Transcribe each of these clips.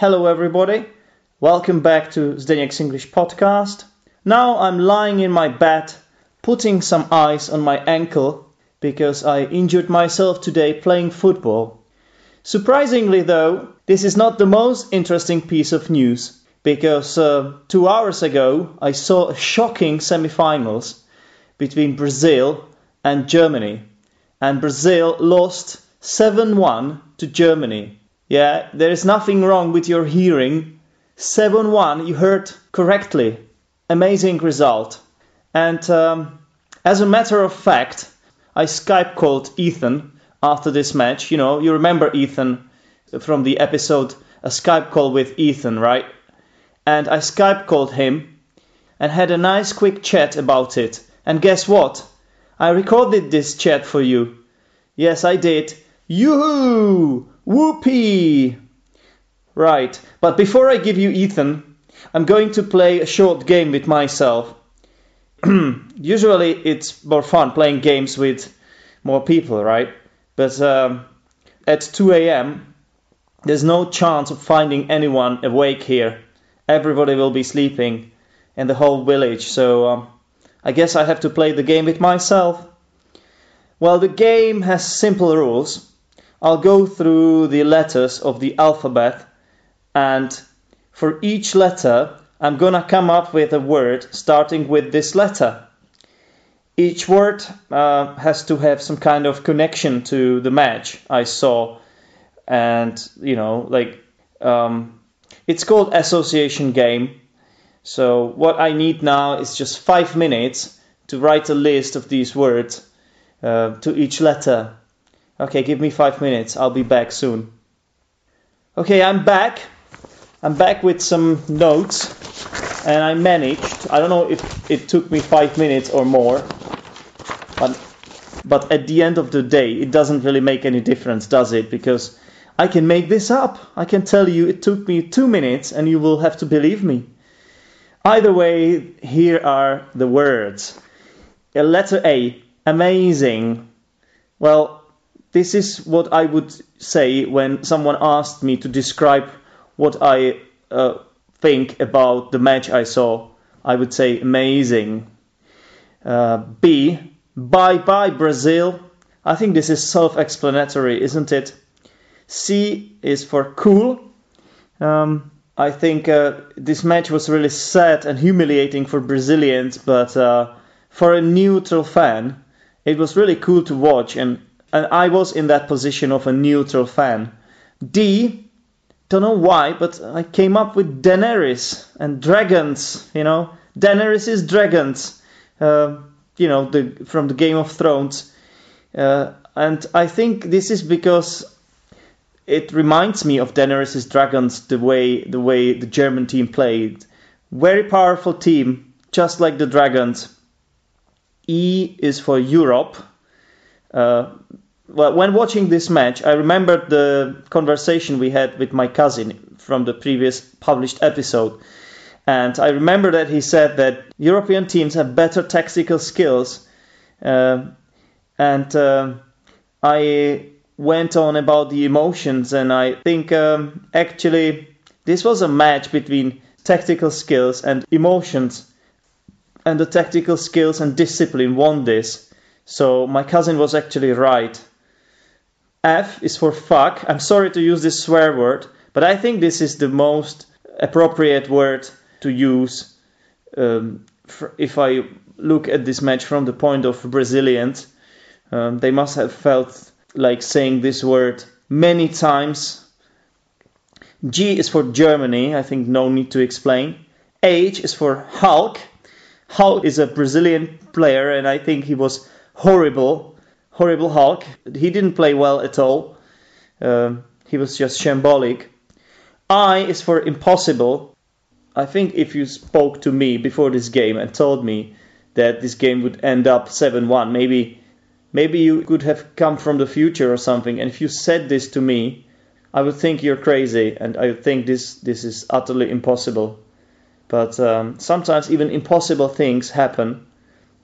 Hello, everybody. Welcome back to Zdenek's English podcast. Now I'm lying in my bed, putting some ice on my ankle because I injured myself today playing football. Surprisingly, though, this is not the most interesting piece of news because uh, two hours ago I saw a shocking semi-finals between Brazil and Germany, and Brazil lost 7-1 to Germany. Yeah, there is nothing wrong with your hearing. 7 1, you heard correctly. Amazing result. And um, as a matter of fact, I Skype called Ethan after this match. You know, you remember Ethan from the episode A Skype Call with Ethan, right? And I Skype called him and had a nice quick chat about it. And guess what? I recorded this chat for you. Yes, I did. Yoo-hoo! Whoopee! Right, but before I give you Ethan, I'm going to play a short game with myself. Usually it's more fun playing games with more people, right? But um, at 2 a.m., there's no chance of finding anyone awake here. Everybody will be sleeping in the whole village, so um, I guess I have to play the game with myself. Well, the game has simple rules. I'll go through the letters of the alphabet and for each letter I'm gonna come up with a word starting with this letter. Each word uh, has to have some kind of connection to the match I saw, and you know, like um, it's called association game. So what I need now is just five minutes to write a list of these words uh, to each letter Okay, give me five minutes. I'll be back soon. Okay, I'm back. I'm back with some notes, and I managed. I don't know if it took me five minutes or more, but but at the end of the day, it doesn't really make any difference, does it? Because I can make this up. I can tell you it took me two minutes, and you will have to believe me. Either way, here are the words. A letter A, amazing. Well, this is what I would say when someone asked me to describe what I uh, think about the match I saw. I would say amazing. Uh, B, bye bye Brazil. I think this is self explanatory, isn't it? C is for cool. Um, I think uh, this match was really sad and humiliating for Brazilians, but uh, for a neutral fan, it was really cool to watch and and I was in that position of a neutral fan. D, don't know why, but I came up with Daenerys and dragons. You know, Daenerys is dragons. Uh, you know, the from the Game of Thrones, uh, and I think this is because it reminds me of Daenerys' dragons. The way the way the German team played, very powerful team, just like the dragons. E is for Europe. Uh, well, when watching this match, I remembered the conversation we had with my cousin from the previous published episode. And I remember that he said that European teams have better tactical skills. Uh, and uh, I went on about the emotions, and I think um, actually this was a match between tactical skills and emotions. And the tactical skills and discipline won this. So my cousin was actually right. F is for fuck. I'm sorry to use this swear word, but I think this is the most appropriate word to use um, if I look at this match from the point of Brazilians. Um, they must have felt like saying this word many times. G is for Germany, I think no need to explain. H is for Hulk. Hulk is a Brazilian player, and I think he was horrible horrible Hulk. He didn't play well at all. Um, he was just shambolic. I is for impossible. I think if you spoke to me before this game and told me that this game would end up 7-1, maybe maybe you could have come from the future or something. And if you said this to me, I would think you're crazy, and I would think this this is utterly impossible. But um, sometimes even impossible things happen,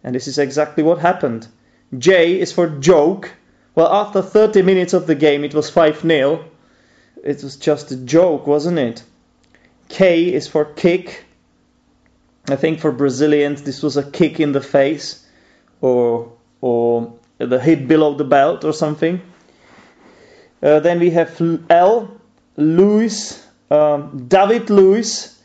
and this is exactly what happened. J is for joke. Well, after 30 minutes of the game, it was 5 0. it was just a joke, wasn't it? K is for kick. I think for Brazilians this was a kick in the face or or the hit below the belt or something. Uh, then we have L, Luiz, um, David Luiz.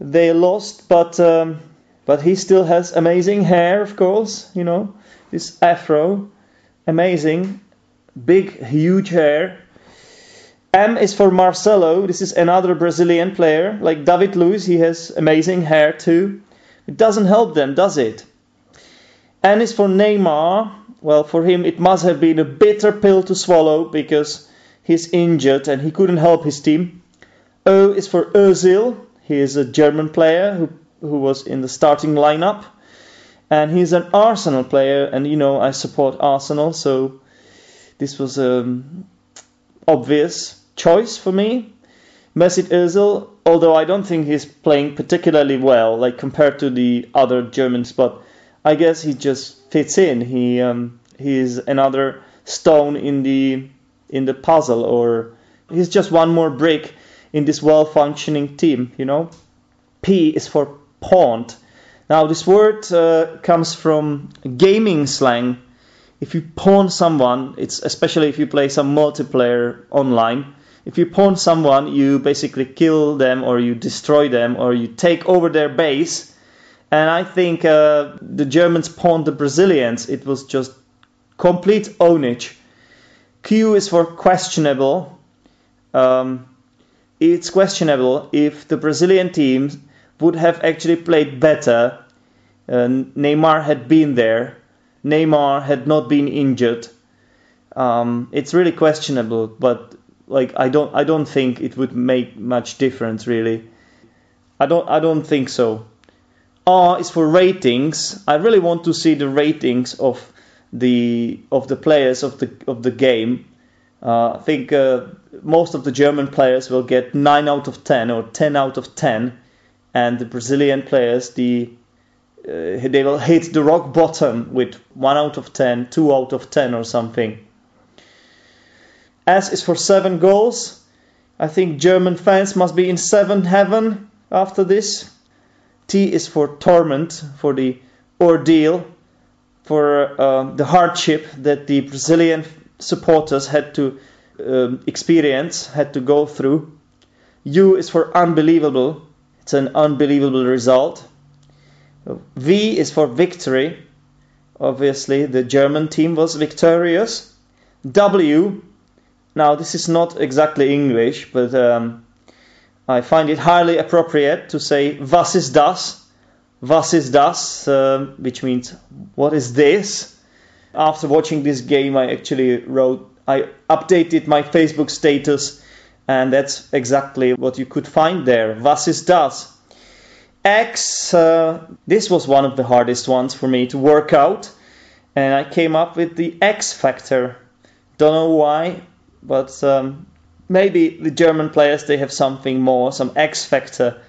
They lost, but um, but he still has amazing hair, of course. You know this afro, amazing, big, huge hair. M is for Marcelo. This is another Brazilian player, like David Luiz. He has amazing hair too. It doesn't help them, does it? N is for Neymar. Well, for him, it must have been a bitter pill to swallow because he's injured and he couldn't help his team. O is for Ozil. He is a German player who, who was in the starting lineup. And he's an Arsenal player, and you know, I support Arsenal, so this was a um, obvious choice for me. Mesut Ozil, although I don't think he's playing particularly well, like compared to the other Germans, but I guess he just fits in. He um, he's another stone in the in the puzzle, or he's just one more brick in this well-functioning team. You know, P is for pawned. Now this word uh, comes from gaming slang if you pawn someone, it's especially if you play some multiplayer online. If you pawn someone, you basically kill them or you destroy them or you take over their base. And I think uh, the Germans pawned the Brazilians. It was just complete ownage. Q is for questionable. Um, it's questionable if the Brazilian team would have actually played better. Uh, Neymar had been there Neymar had not been injured. Um, it's really questionable, but like I don't I don't think it would make much difference really. I don't I don't think so. R is for ratings. I really want to see the ratings of the of the players of the of the game. Uh, I think uh, most of the German players will get nine out of ten or ten out of ten, and the Brazilian players the uh, they will hit the rock bottom with 1 out of ten, two out of 10 or something. S is for 7 goals. I think German fans must be in 7 heaven after this. T is for torment, for the ordeal, for uh, the hardship that the Brazilian supporters had to um, experience, had to go through. U is for unbelievable. It's an unbelievable result. V is for victory. Obviously, the German team was victorious. W, now this is not exactly English, but um, I find it highly appropriate to say was ist das? Was ist das? Uh, which means what is this? After watching this game, I actually wrote, I updated my Facebook status, and that's exactly what you could find there. Was ist das? X, uh, this was one of the hardest ones for me to work out, and I came up with the X factor. Don't know why, but um, maybe the German players they have something more, some X factor.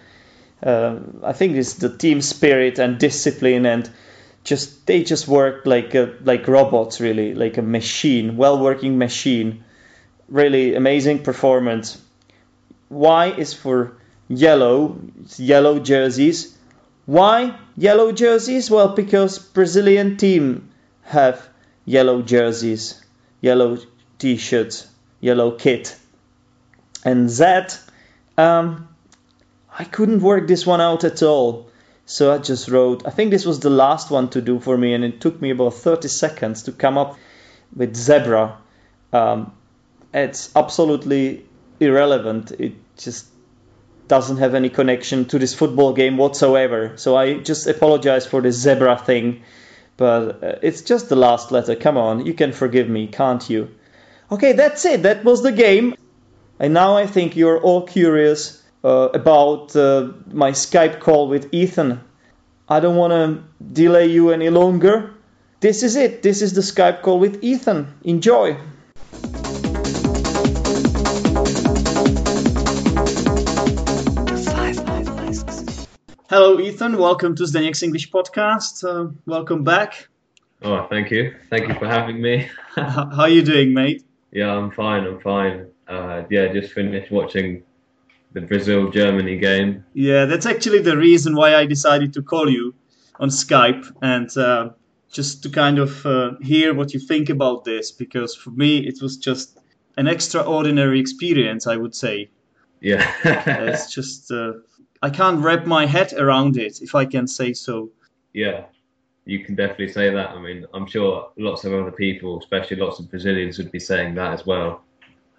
Uh, I think it's the team spirit and discipline, and just they just work like a, like robots, really, like a machine, well working machine. Really amazing performance. Y is for yellow, yellow jerseys. Why yellow jerseys? Well, because Brazilian team have yellow jerseys, yellow t-shirts, yellow kit. And that, um, I couldn't work this one out at all. So I just wrote, I think this was the last one to do for me, and it took me about 30 seconds to come up with zebra. Um, it's absolutely irrelevant. It just doesn't have any connection to this football game whatsoever. So I just apologize for the zebra thing, but uh, it's just the last letter. Come on, you can forgive me, can't you? Okay, that's it. That was the game. And now I think you're all curious uh, about uh, my Skype call with Ethan. I don't want to delay you any longer. This is it. This is the Skype call with Ethan. Enjoy. Hello, Ethan. Welcome to the Zdenek's English podcast. Uh, welcome back. Oh, thank you. Thank you for having me. How are you doing, mate? Yeah, I'm fine. I'm fine. Uh, yeah, just finished watching the Brazil Germany game. Yeah, that's actually the reason why I decided to call you on Skype and uh, just to kind of uh, hear what you think about this because for me it was just an extraordinary experience, I would say. Yeah, it's just uh, I can't wrap my head around it, if I can say so. Yeah, you can definitely say that. I mean, I'm sure lots of other people, especially lots of Brazilians, would be saying that as well.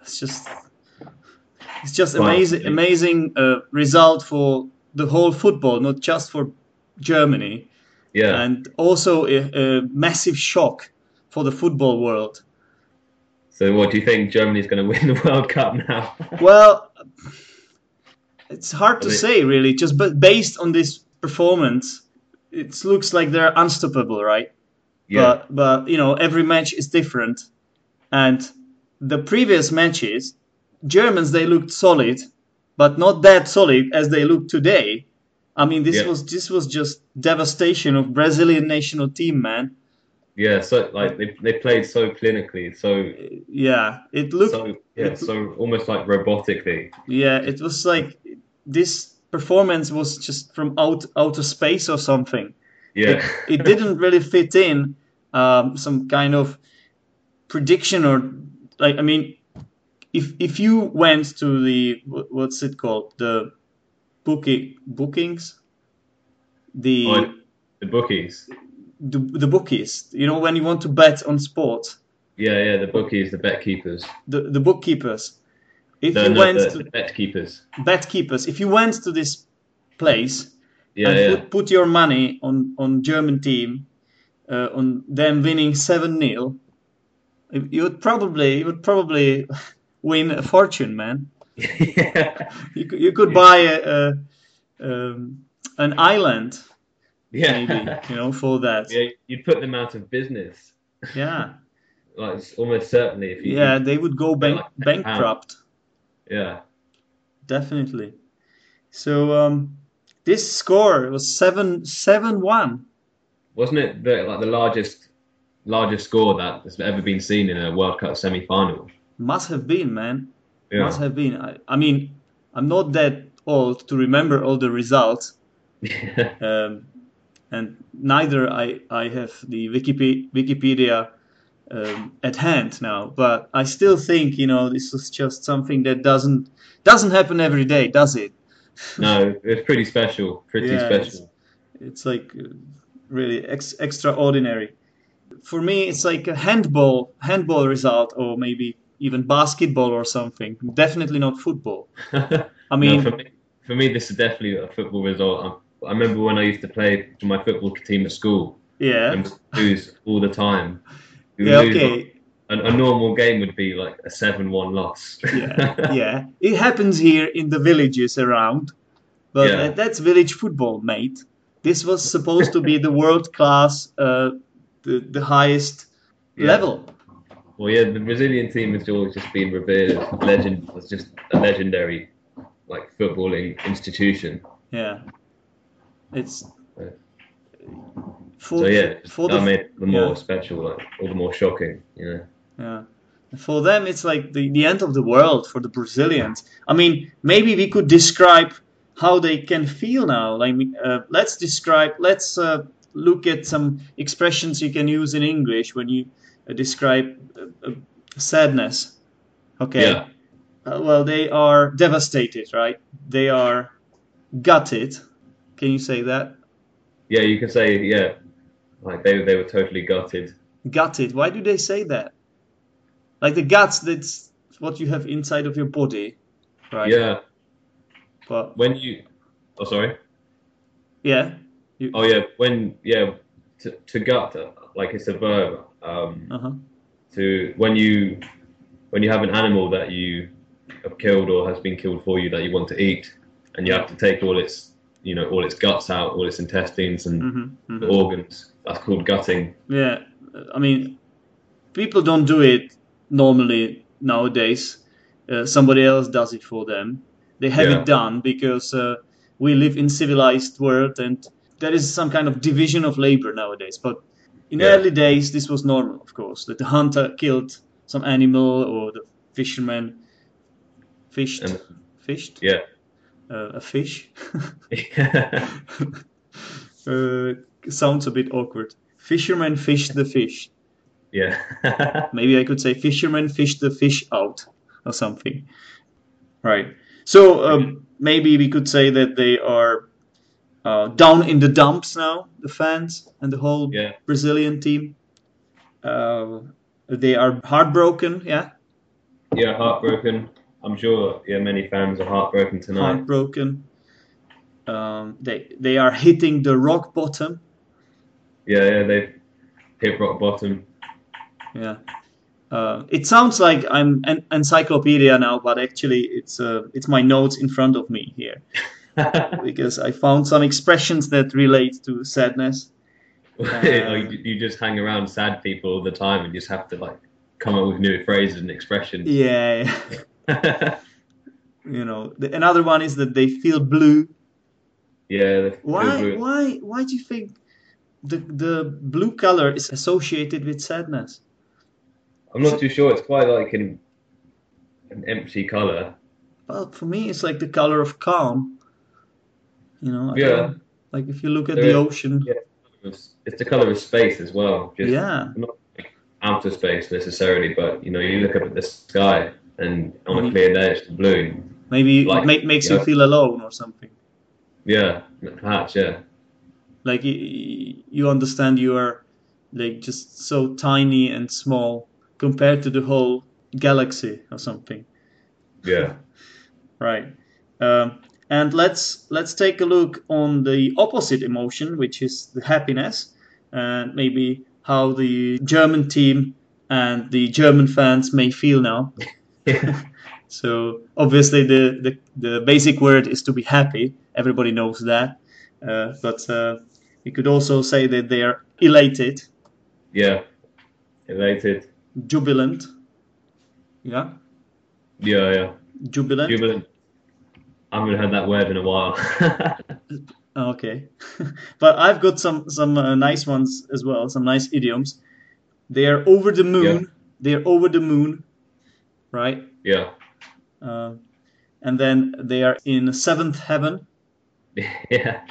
It's just, it's just amazing, amazing uh, result for the whole football, not just for Germany. Yeah, and also a, a massive shock for the football world. So, what do you think Germany's going to win the World Cup now? well, it's hard to say, really. Just but based on this performance, it looks like they're unstoppable, right? Yeah. But but you know, every match is different, and the previous matches, Germans they looked solid, but not that solid as they look today. I mean, this Yeah. was this was just devastation of Brazilian national team, man. yeah, so like they they played so clinically, so Yeah, it looked so yeah, so almost like robotically. Yeah, it was like this performance was just from out outer space or something. Yeah, It didn't really fit in um, some kind of prediction or like I mean, if if you went to the what's it called the booking bookings, the Oh, the bookies. the, the bookies, you know, when you want to bet on sports, Yeah, yeah, the bookies, the bet keepers. the the bookkeepers. If No, you no, went the, to the bet keepers. bet keepers, if you went to this place Yeah, and yeah, put, your money on on German team uh, on them winning seven 0 you would probably you would probably win a fortune, man. yeah, You could, you could buy a, a um, an island yeah. maybe you know for that. yeah, you'd put them out of business. Yeah, Like it's almost certainly if you. yeah, they would go bank, like bankrupt Yeah. definitely. So um, this score was seven seven one. Wasn't it the, like the largest largest score that has ever been seen in a World Cup semi-final? Must have been, man. Yeah. Must have been. I, I mean, I'm not that old to remember all the results, um, and neither I, I have the Wikipedia, Wikipedia um, at hand now. But I still think you know this is just something that doesn't doesn't happen every day, does it? no, it's pretty special. Pretty Yeah, special. It's like uh, really ex- extraordinary. For me, it's like a handball handball result, or maybe even basketball or something. Definitely not football. I mean, no, for me, for me, this is definitely a football result. I, I remember when I used to play for my football team at school yeah, and lose all the time. Yeah, okay. a, a normal game would be like a seven-one loss. yeah, yeah. It happens here in the villages around, but Yeah. that, that's village football, mate. This was supposed to be the world class, uh, the the highest Yeah. level. Well, yeah, the Brazilian team has always just been revered as legend, as just a legendary, like footballing institution. Yeah, it's. For So yeah, for that the made the more yeah. special, like all the more shocking, you know. yeah. For them, it's like the, the end of the world for the Brazilians. I mean, maybe we could describe how they can feel now. Like, uh, let's describe, let's uh, look at some expressions you can use in English when you uh, describe uh, uh, sadness. Okay. Yeah. Uh, well, they are devastated, right? They are gutted. Can you say that? Yeah, you can say yeah, like they they were totally gutted. Gutted. Why do they say that? Like the guts, that's what you have inside of your body, right? Yeah, But when you, oh sorry, yeah, you, oh yeah, when yeah, to, to gut, like it's a verb. Um, uh-huh. to when you when you have an animal that you have killed or has been killed for you that you want to eat, and you have to take all its you know all its guts out, all its intestines and hmm the organs. That's called gutting. Yeah, I mean, people don't do it normally nowadays. Uh, somebody else does it for them. They have Yeah. it done because uh, we live in civilized world and there is some kind of division of labor nowadays. But in Yeah. early days, this was normal, of course, that the hunter killed some animal or the fisherman fished, And- fished, Yeah. uh, a fish. uh, sounds a bit awkward. Fisherman fished the fish. yeah. Maybe I could say fisherman fished the fish out or something. Right. So um, maybe we could say that they are uh, down in the dumps now, the fans and the whole yeah. Brazilian team. Uh, they are heartbroken, yeah, Yeah. Heartbroken. I'm sure. Yeah. Many fans are heartbroken tonight. heartbroken. Um, they they are hitting the rock bottom. Yeah. Yeah. They've hit rock bottom. Yeah. Uh, it sounds like I'm an encyclopedia now, but actually it's uh, it's my notes in front of me here because I found some expressions that relate to sadness. Like, you just hang around sad people all the time and just have to like come up with new phrases and expressions. Yeah, you know. The, another one is that they feel blue. yeah. they Why? blue. Why? Why do you think the the blue color is associated with sadness? I'm not too sure. It's quite like an an empty color. Well, for me, it's like the color of calm. You know. Yeah. Like if you look at There the is- ocean. yeah. It's, the color of space as well. Just Yeah. not like outer space necessarily, but you know, you look up at the sky and on a Mhm. clear day it's blue. Maybe Like, it make, makes you feel alone or something. Yeah, perhaps. Yeah, Like you, you understand you are like just so tiny and small compared to the whole galaxy or something. yeah, Right. Um, and let's let's take a look on the opposite emotion, which is the happiness, and maybe how the German team and the German fans may feel now. So obviously the, the, the basic word is to be happy. Everybody knows that. Uh, but uh, we could also say that they are elated, yeah. Elated. jubilant. Yeah, Yeah, yeah. jubilant. Jubilant. I haven't heard that word in a while. Okay, but I've got some some uh, nice ones as well. Some nice idioms. They are over the moon. Yeah. They are over the moon, right? yeah, Uh, and then they are in seventh heaven. yeah,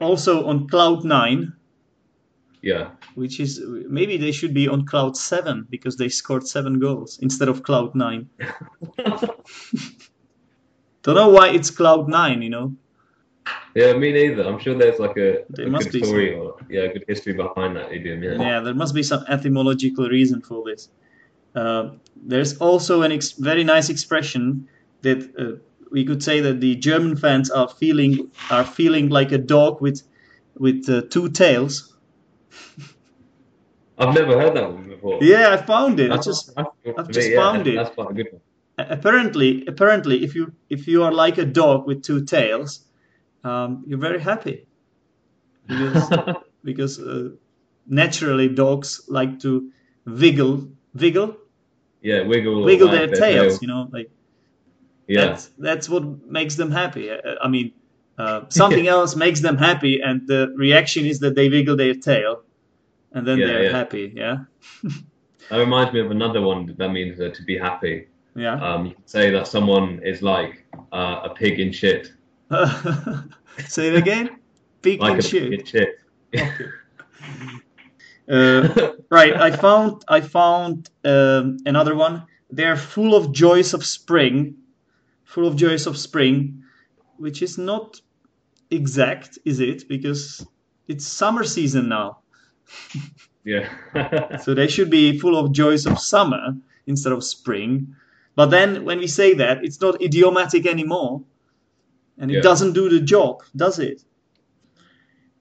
Also on cloud nine. yeah. which is maybe they should be on cloud seven because they scored seven goals instead of cloud nine. Don't know why it's cloud nine, you know. Yeah, me neither. I'm sure there's like a, There a must good be story or yeah, a good history behind that idiom. Yeah. Yeah, there must be some etymological reason for this. Uh, there's also an ex- very nice expression that uh, we could say that the German fans are feeling are feeling like a dog with with uh, two tails. I've never heard that one before. Yeah, I found it. I just that's, I've just yeah, found it. That's quite a good one. apparently apparently if you if you are like a dog with two tails um, you're very happy because because uh, naturally dogs like to wiggle wiggle yeah, wiggle. wiggle wag their tails tail. you know like Yeah, that's that's what makes them happy Uh, i mean uh, something else makes them happy and the reaction is that they wiggle their tail and then Yeah, they're yeah. happy yeah that reminds me of another one that means uh, to be happy. yeah Um, you say that someone is like uh, a pig in shit, say it again pig like a shit pig in shit. Okay. Uh, right, I found I found um, another one. They're full of joys of spring, full of joys of spring, which is not exact, is it? Because it's summer season now, yeah, so they should be full of joys of summer instead of spring. But then when we say that, it's not idiomatic anymore, and it Yeah. doesn't do the job, does it?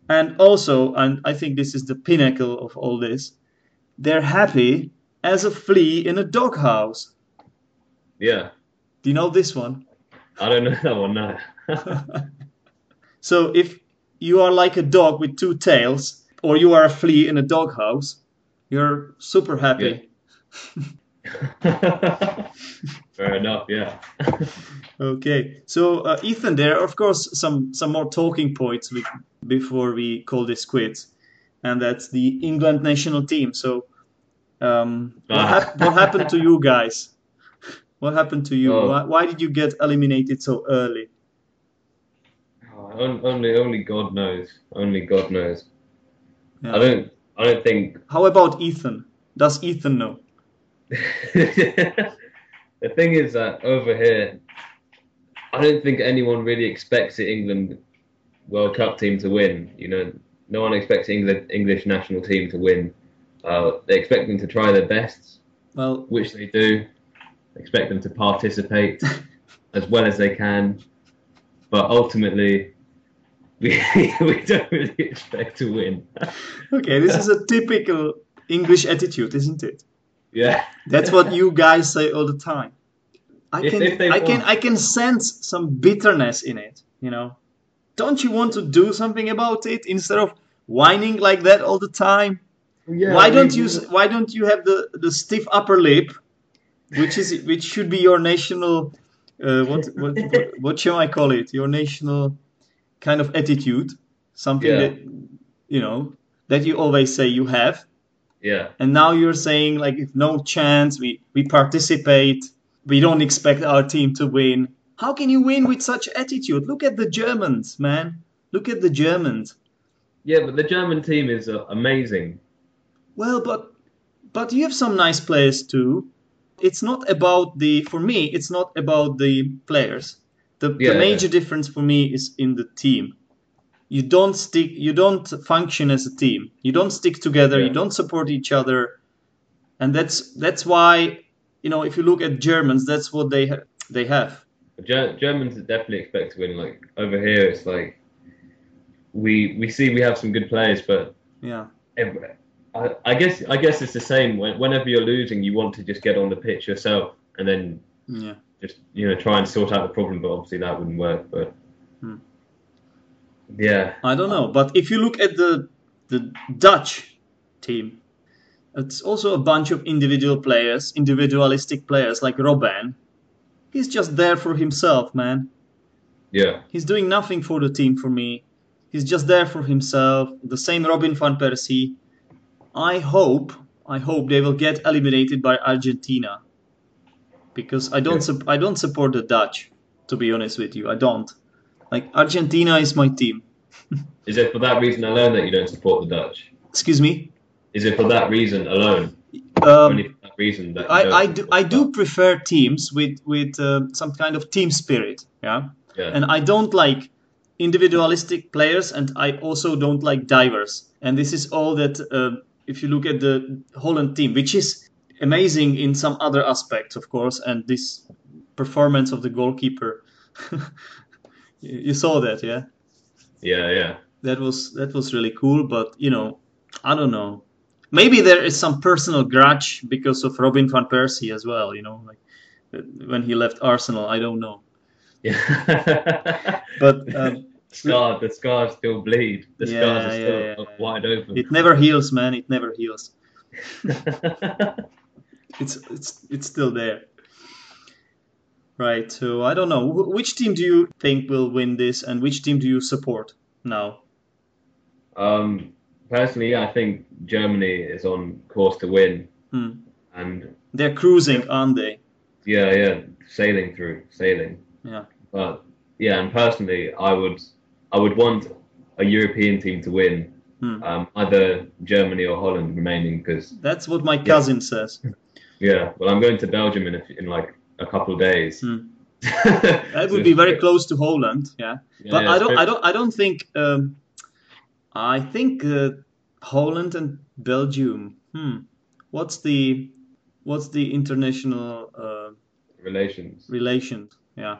And also, and I think this is the pinnacle of all this, they're happy as a flea in a doghouse. yeah. Do you know this one? I don't know that one. No. So if you are like a dog with two tails, or you are a flea in a doghouse, you're super happy. Fair enough. Yeah. Okay, so uh, Ethan, there are of course some some more talking points we, before we call this quits, and that's the England national team. So, um, what, Ah. hap- what happened to you guys? What happened to you? Oh. Why, why did you get eliminated so early? Oh, only only God knows. Only God knows. Yeah. I don't I don't think How about Ethan? Does Ethan know? the thing is that over here, I don't think anyone really expects the England World Cup team to win. You know, no one expects England English national team to win. Uh, they expect them to try their best, Well, which they do. Expect them to participate as well as they can, but ultimately, we we don't really expect to win. okay, this is a typical English attitude, isn't it? yeah. That's what you guys say all the time. I If- can, if I can, I can sense some bitterness in it. You know, don't you want to do something about it instead of whining like that all the time? Yeah, why don't you? Why don't you have the the stiff upper lip, which is which should be your national, uh, what, what what what shall I call it? Your national kind of attitude, something Yeah. that you know that you always say you have Yeah. and now you're saying like if no chance we we participate we don't expect our team to win how can you win with such attitude look at the germans man look at the germans Yeah, but the German team is uh, amazing. well but but you have some nice players too it's not about the for me it's not about the players. The, Yeah, the major yeah. difference for me is in the team. You don't stick you don't function as a team. You don't stick together you don't support each other. And that's that's why you know if you look at germans that's what they ha- they have. Ger- Germans definitely expect to win. Like over here, it's like we we see we have some good players, but yeah. ev- I, I guess I guess it's the same. Whenever you're losing, you want to just get on the pitch yourself and then yeah just you know try and sort out the problem. But obviously that wouldn't work. But Hmm. yeah, I don't know, but if you look at the the Dutch team, it's also a bunch of individual players, individualistic players like Robben. He's just there for himself, man. yeah, He's doing nothing for the team for me. He's just there for himself. The same Robin van Persie. I hope, I hope they will get eliminated by Argentina, because I don't, sup- I don't support the Dutch. To be honest with you, I don't. Like Argentina is my team. is it for that reason alone that you don't support the Dutch? Excuse me. Is it for that reason alone? Um, that reason that I, I do I do prefer teams with with uh, some kind of team spirit, yeah. Yeah. And I don't like individualistic players, and I also don't like divers. And this is all that. Uh, if you look at the Holland team, which is amazing in some other aspects, of course, and this performance of the goalkeeper, you saw that, yeah. yeah, yeah. That was that was really cool, but you know, I don't know. Maybe there is some personal grudge because of Robin van Persie as well. You know, like when he left Arsenal. I don't know, Yeah. but um, scar, the scars still bleed. The Yeah, scars are still yeah, yeah. wide open. it never heals, man. It never heals. It's it's it's still there. Right. So I don't know. Wh- Which team do you think will win this, and which team do you support now? um, personally, yeah, I think Germany is on course to win, Hmm. and They're cruising, aren't they? yeah, yeah, sailing through, sailing. Yeah. But yeah, and personally, I would, I would want a European team to win, Hmm. um, either Germany or Holland remaining, because That's what my cousin says. yeah, well, I'm going to Belgium in a, in like a couple of days. Hmm. that would be very close to Holland, yeah. but I don't, I don't, I don't think. Um, I think uh, Holland and Belgium. Hmm. What's the, what's the international uh, relations. relation? Yeah.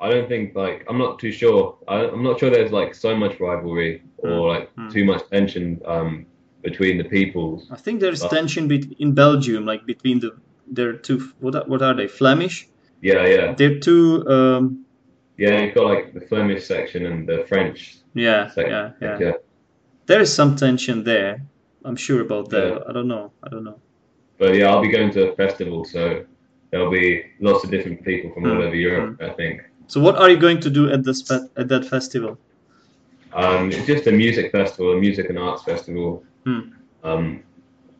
I don't think like I'm not too sure. I, I'm not sure there's like so much rivalry or like Mm. too much tension um, between the peoples. I think there's Well- tension bet- in Belgium, like between the their two. What are, what are they? Flemish. Yeah, yeah, They're two. Um, yeah. You've got like the Flemish section and the French yeah, section. yeah, yeah. There is some tension there. I'm sure about that. Yeah. I don't know. I don't know. But yeah, I'll be going to a festival, so there'll be lots of different people from all Mm, over Europe. I think. So what are you going to do at this fe- at that festival? Um, it's just a music festival, a music and arts festival, Hmm. um,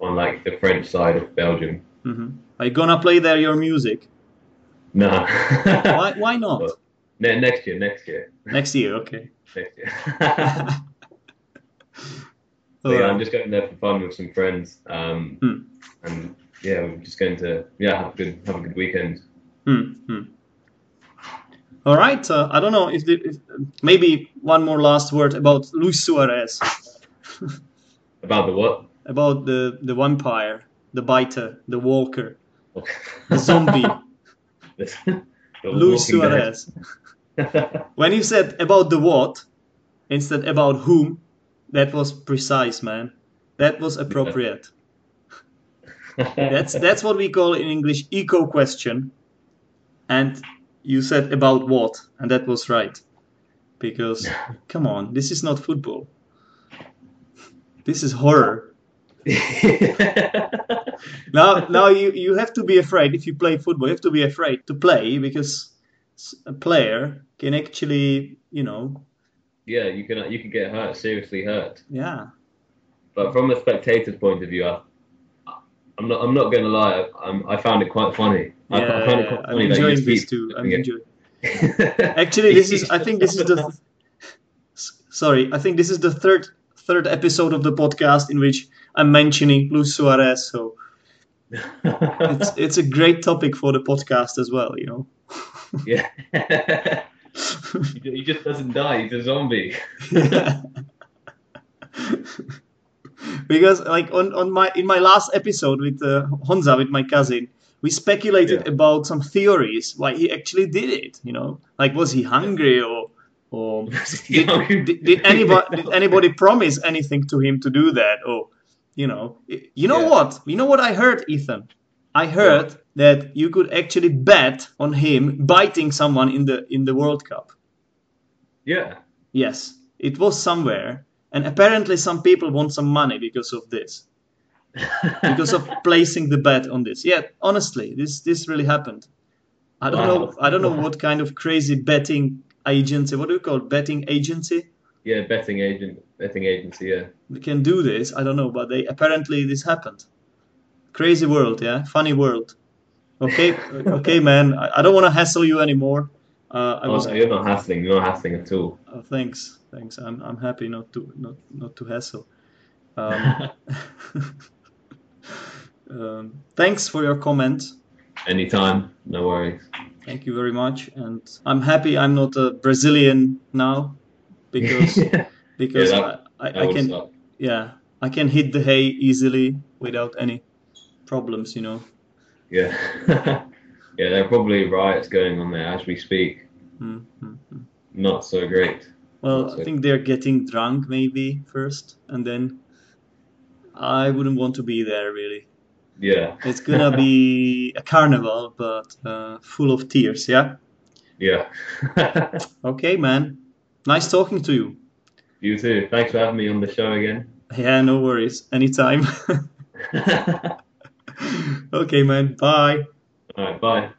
on like the French side of Belgium. hmm Are you gonna play there your music? No. Why? Why not? Well, ne- next year, next year, Next year, okay. next year. So, yeah, I'm just going there for fun with some friends. Um, Hmm. and yeah, we're just going to yeah have a good have a good weekend. Hmm, hmm. All right. Uh, I don't know if, the, if maybe one more last word about Luis Suarez, About the what? about the the vampire, the biter, the walker, the zombie, The- Luis Suarez. When you said about the what instead about whom, that was precise, man. That was appropriate. That's that's what we call in English echo question. And you said about what, and that was right. Because come on, this is not football. This is horror. Now now you, you have to be afraid if you play football, you have to be afraid to play because a player can actually, you know, yeah, you can you can get hurt, seriously hurt. yeah. But from a spectator's point of view, I, I'm not I'm not going to lie. I, I'm, I found it quite funny. Yeah, I found it quite I'm funny you enjoying this too. I'm enjoying. Actually, this is. I think this is the. Sorry, I think this is the third third episode of the podcast in which I'm mentioning Luis Suarez. So it's it's a great topic for the podcast as well. You know. yeah. he just doesn't die. He's a zombie. Because like on, on my in my last episode with uh, Honza with my cousin, we speculated Yeah. about some theories why he actually did it. You know, like was he hungry or or did, did, did anybody did anybody promise anything to him to do that? Or you know you know Yeah. what? You know what I heard Ethan? I heard that you could actually bet on him biting someone in the in the World Cup. Yeah. yes. It was somewhere and apparently some people want some money because of this because of placing the bet on this yeah honestly this this really happened I don't know I don't know what kind of crazy betting agency what do you call it? betting agency yeah, betting agent, betting agency. Yeah. they can do this. I don't know, but they apparently this happened. Crazy world, yeah, funny world. Okay, okay, man. I, I don't want to hassle you anymore. Uh, I Oh, was. you're not hassling. You're not hassling at all. uh, thanks, thanks. I'm I'm happy not to not not to hassle. Um, um, thanks for your comment. Anytime. No worries. Thank you very much, and I'm happy I'm not a Brazilian now because yeah, because that- I, I, that I can suck. yeah I can hit the hay easily without any problems, you know. Yeah. yeah, there are probably riots going on there as we speak. Mm, mm, mm. Not so great. Well, I think they're getting drunk maybe first, and then I wouldn't want to be there really. Yeah. It's gonna be a carnival, but uh, full of tears. Yeah. Yeah. Okay, man. Nice talking to you. you too. Thanks for having me on the show again. Yeah, no worries. Anytime. okay, man. Bye. All right. Bye.